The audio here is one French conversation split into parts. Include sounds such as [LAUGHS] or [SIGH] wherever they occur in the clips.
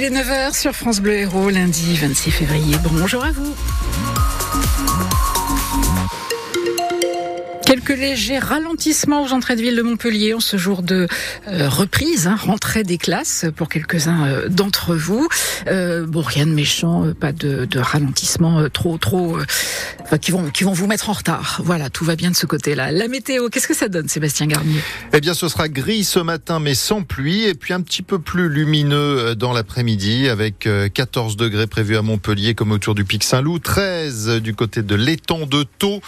Il est 9h sur France Bleu Héros, lundi 26 février. Bonjour à vous. Quelques légers ralentissements aux entrées de ville de Montpellier en ce jour de euh, reprise, hein, rentrée des classes pour quelques-uns euh, d'entre vous. Euh, bon, rien de méchant, pas de, ralentissement trop, trop, qui vont, qui vont vous mettre en retard. Voilà, tout va bien de ce côté-là. La météo, qu'est-ce que ça donne, Sébastien Garnier? Eh bien, ce sera gris ce matin, mais sans pluie, et puis un petit peu plus lumineux dans l'après-midi, avec 14 degrés prévus à Montpellier, comme autour du Pic Saint-Loup, 13 du côté de l'étang de Thau,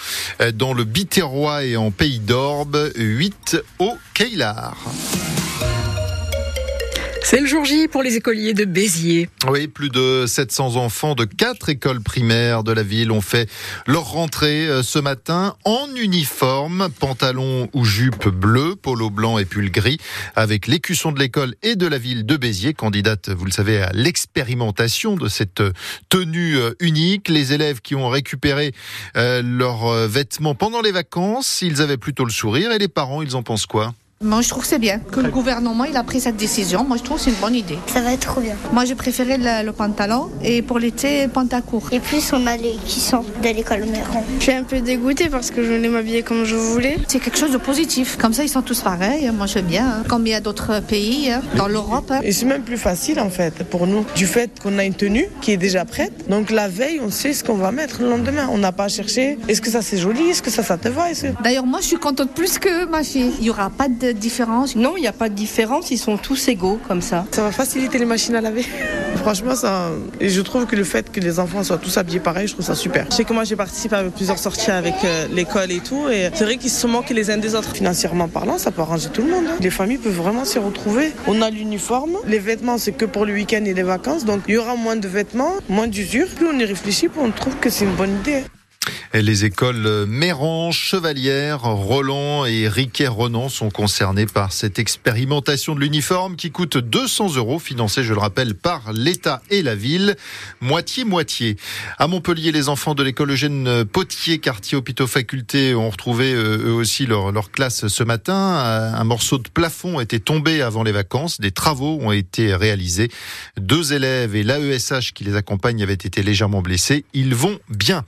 dans le Biterrois en Pays d'Orbe, 8 au Keilar. C'est le jour J pour les écoliers de Béziers. Oui, plus de 700 enfants de quatre écoles primaires de la ville ont fait leur rentrée ce matin en uniforme, pantalon ou jupe bleue, polo blanc et pull gris, avec l'écusson de l'école et de la ville de Béziers, candidate, vous le savez, à l'expérimentation de cette tenue unique. Les élèves qui ont récupéré leurs vêtements pendant les vacances, ils avaient plutôt le sourire et les parents, ils en pensent quoi? Moi, je trouve que c'est bien que le gouvernement il a pris cette décision. Moi, je trouve que c'est une bonne idée. Ça va être trop bien. Moi, j'ai préféré le, le, pantalon et pour l'été, pantacourt. Et plus on a les qui sont de l'école Méron. Je suis un peu dégoûtée parce que je voulais m'habiller comme je voulais. C'est quelque chose de positif. Comme ça, ils sont tous pareils. Moi, j'aime bien. Hein. Comme il y a d'autres pays hein, dans l'Europe. Hein. Et c'est même plus facile en fait pour nous du fait qu'on a une tenue qui est déjà prête. Donc la veille, on sait ce qu'on va mettre le lendemain. On n'a pas à chercher. Est-ce que ça c'est joli Est-ce que ça ça te va D'ailleurs, moi, je suis contente plus que ma fille. Il y aura pas de différence? Non, il n'y a pas de différence, ils sont tous égaux comme ça. Ça va faciliter les machines à laver. [LAUGHS] Franchement, ça. Et je trouve que le fait que les enfants soient tous habillés pareil, je trouve ça super. Je sais que moi j'ai participé à plusieurs sorties avec euh, l'école et tout, et c'est vrai qu'ils se moquent les uns des autres. Financièrement parlant, ça peut arranger tout le monde. Hein. Les familles peuvent vraiment s'y retrouver. On a l'uniforme, les vêtements c'est que pour le week-end et les vacances, donc il y aura moins de vêtements, moins d'usure. Plus on y réfléchit, plus on trouve que c'est une bonne idée. Les écoles Méran, Chevalière, Roland et Riquet-Renan sont concernées par cette expérimentation de l'uniforme qui coûte 200 euros, financée, je le rappelle, par l'État et la ville, moitié-moitié. À Montpellier, les enfants de l'école Eugène Potier, quartier hôpitaux faculté, ont retrouvé eux aussi leur, leur classe ce matin. Un morceau de plafond était tombé avant les vacances. Des travaux ont été réalisés. Deux élèves et l'AESH qui les accompagne avaient été légèrement blessés. Ils vont bien.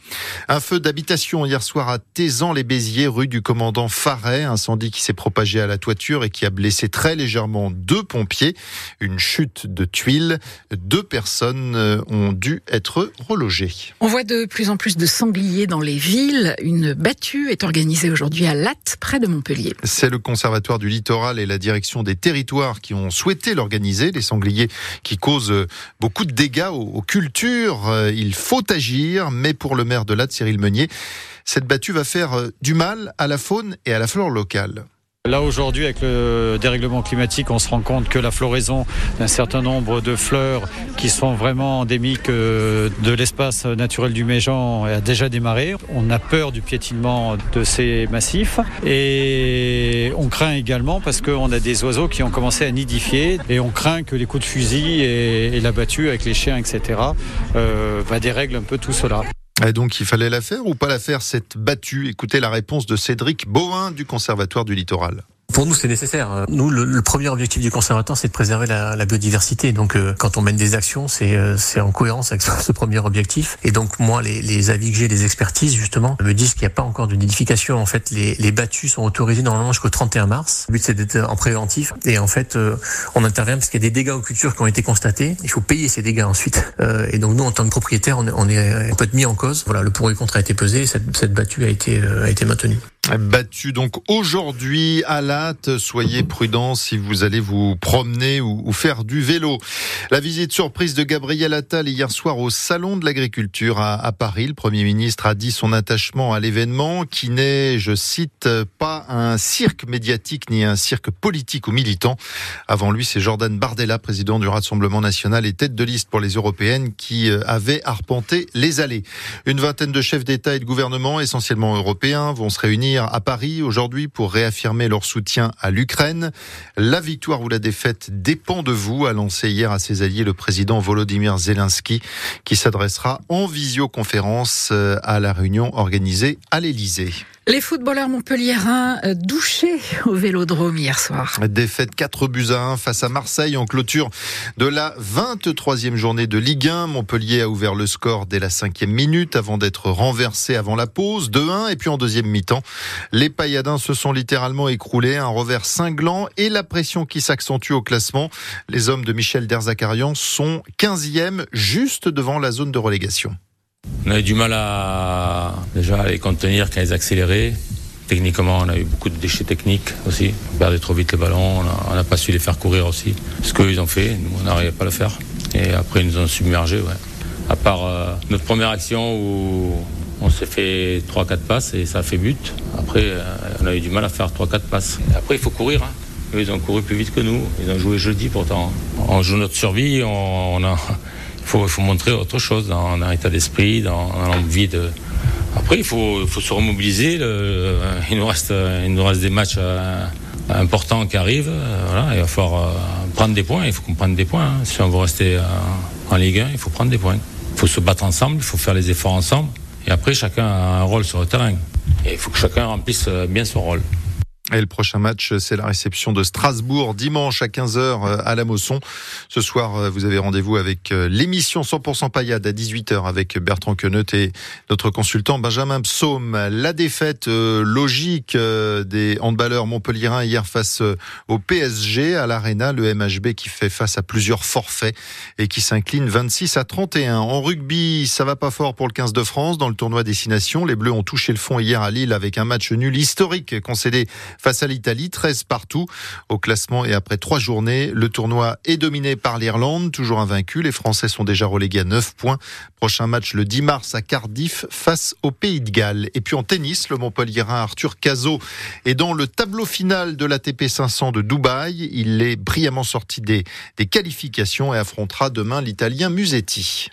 Un feu d'habitation hier soir à Tézan-les-Béziers, rue du commandant Farret. Incendie qui s'est propagé à la toiture et qui a blessé très légèrement deux pompiers. Une chute de tuiles. Deux personnes ont dû être relogées. On voit de plus en plus de sangliers dans les villes. Une battue est organisée aujourd'hui à Latte, près de Montpellier. C'est le Conservatoire du littoral et la direction des territoires qui ont souhaité l'organiser. Les sangliers qui causent beaucoup de dégâts aux cultures. Il faut agir, mais pour le maire de Latte, Cyril Meunier, cette battue va faire du mal à la faune et à la flore locale. Là aujourd'hui avec le dérèglement climatique on se rend compte que la floraison d'un certain nombre de fleurs qui sont vraiment endémiques de l'espace naturel du Méjean a déjà démarré. On a peur du piétinement de ces massifs et on craint également parce qu'on a des oiseaux qui ont commencé à nidifier et on craint que les coups de fusil et, la battue avec les chiens etc. Euh, va dérègle un peu tout cela. Et donc il fallait la faire ou pas la faire cette battue? Écoutez la réponse de Cédric Bohin du Conservatoire du Littoral. Pour nous, c'est nécessaire. Nous, le, le, premier objectif du conservatoire, c'est de préserver la, la biodiversité. Donc, euh, quand on mène des actions, c'est euh, en cohérence avec [LAUGHS] ce premier objectif. Et donc, moi, les, les avis que j'ai, les expertises, justement, me disent qu'il n'y a pas encore de nidification. En fait, les, les battues sont autorisées normalement jusqu'au 31 mars. Le but, c'est d'être en préventif. Et en fait, euh, on intervient parce qu'il y a des dégâts aux cultures qui ont été constatés. Il faut payer ces dégâts ensuite. Euh, et donc, nous, en tant que propriétaire, on, est, on peut être mis en cause. Voilà, le pour et le contre a été pesé. Cette, cette battue a été, a été maintenue. Battu donc aujourd'hui à Latte. Soyez prudents si vous allez vous promener ou, faire du vélo. La visite surprise de Gabriel Attal hier soir au Salon de l'Agriculture à, à, Paris. Le Premier ministre a dit son attachement à l'événement qui n'est, je cite, pas un cirque médiatique ni un cirque politique ou militant. Avant lui, c'est Jordan Bardella, président du Rassemblement national et tête de liste pour les européennes qui avait arpenté les allées. Une vingtaine de chefs d'État et de gouvernement, essentiellement européens, vont se réunir à Paris aujourd'hui pour réaffirmer leur soutien à l'Ukraine. La victoire ou la défaite dépend de vous, a lancé hier à ses alliés le président Volodymyr Zelensky, qui s'adressera en visioconférence à la réunion organisée à l'Élysée. Les footballeurs montpelliérains euh, douchés [LAUGHS] au vélodrome hier soir. Défaite 4 buts à 1 face à Marseille en clôture de la 23e journée de Ligue 1. Montpellier a ouvert le score dès la cinquième minute avant d'être renversé avant la pause 2-1 et puis en deuxième mi-temps, les pailladins se sont littéralement écroulés, un revers cinglant et la pression qui s'accentue au classement. Les hommes de Michel Derzakarian sont 15e juste devant la zone de relégation. On a eu du mal à déjà les contenir quand ils accéléraient. Techniquement, on a eu beaucoup de déchets techniques aussi. On perdait trop vite le ballon, on n'a pas su les faire courir aussi. Ce qu'ils ont fait, nous, on n'arrivait pas à le faire. Et après, ils nous ont submergés. Ouais. À part euh, notre première action où on s'est fait 3-4 passes et ça a fait but. Après, euh, on a eu du mal à faire 3-4 passes. Après, il faut courir. Hein. ils ont couru plus vite que nous. Ils ont joué jeudi pourtant. On joue notre survie, on a il faut, montrer autre chose dans, dans l'état d'esprit, dans, dans l'envie de. Après, il faut, se remobiliser. Nous reste, il nous reste des matchs euh, importants qui arrivent. Euh, il va falloir euh, prendre des points. Il faut qu'on prenne des points. Hein. Si on veut rester euh, en Ligue 1, il faut prendre des points. Il faut se battre ensemble, il faut faire les efforts ensemble. Et après, chacun a un rôle sur le terrain. Et il faut que chacun remplisse bien son rôle. Et le prochain match, c'est la réception de Strasbourg dimanche à 15h euh, à la Mosson. Ce soir, euh, vous avez rendez-vous avec euh, l'émission 100% paillade à 18h avec Bertrand Queneut et notre consultant Benjamin Psaume. La défaite logique des handballeurs montpelliérains hier face au PSG à l'Arena, le MHB qui fait face à plusieurs forfaits et qui s'incline 26 à 31. En rugby, ça va pas fort pour le 15 de France dans le tournoi Destination. Les Bleus ont touché le fond hier à Lille avec un match nul historique concédé face à l'Italie, 13 partout au classement et après trois journées, le tournoi est dominé par l'Irlande, toujours invaincu. Les Français sont déjà relégués à 9 points. Prochain match le 10 mars à Cardiff face au Pays de Galles. Et puis en tennis, le Montpellierin Arthur Cazot est dans le tableau final de l'ATP 500 de Dubaï. Il est brillamment sorti des, des qualifications et affrontera demain l'Italien Musetti.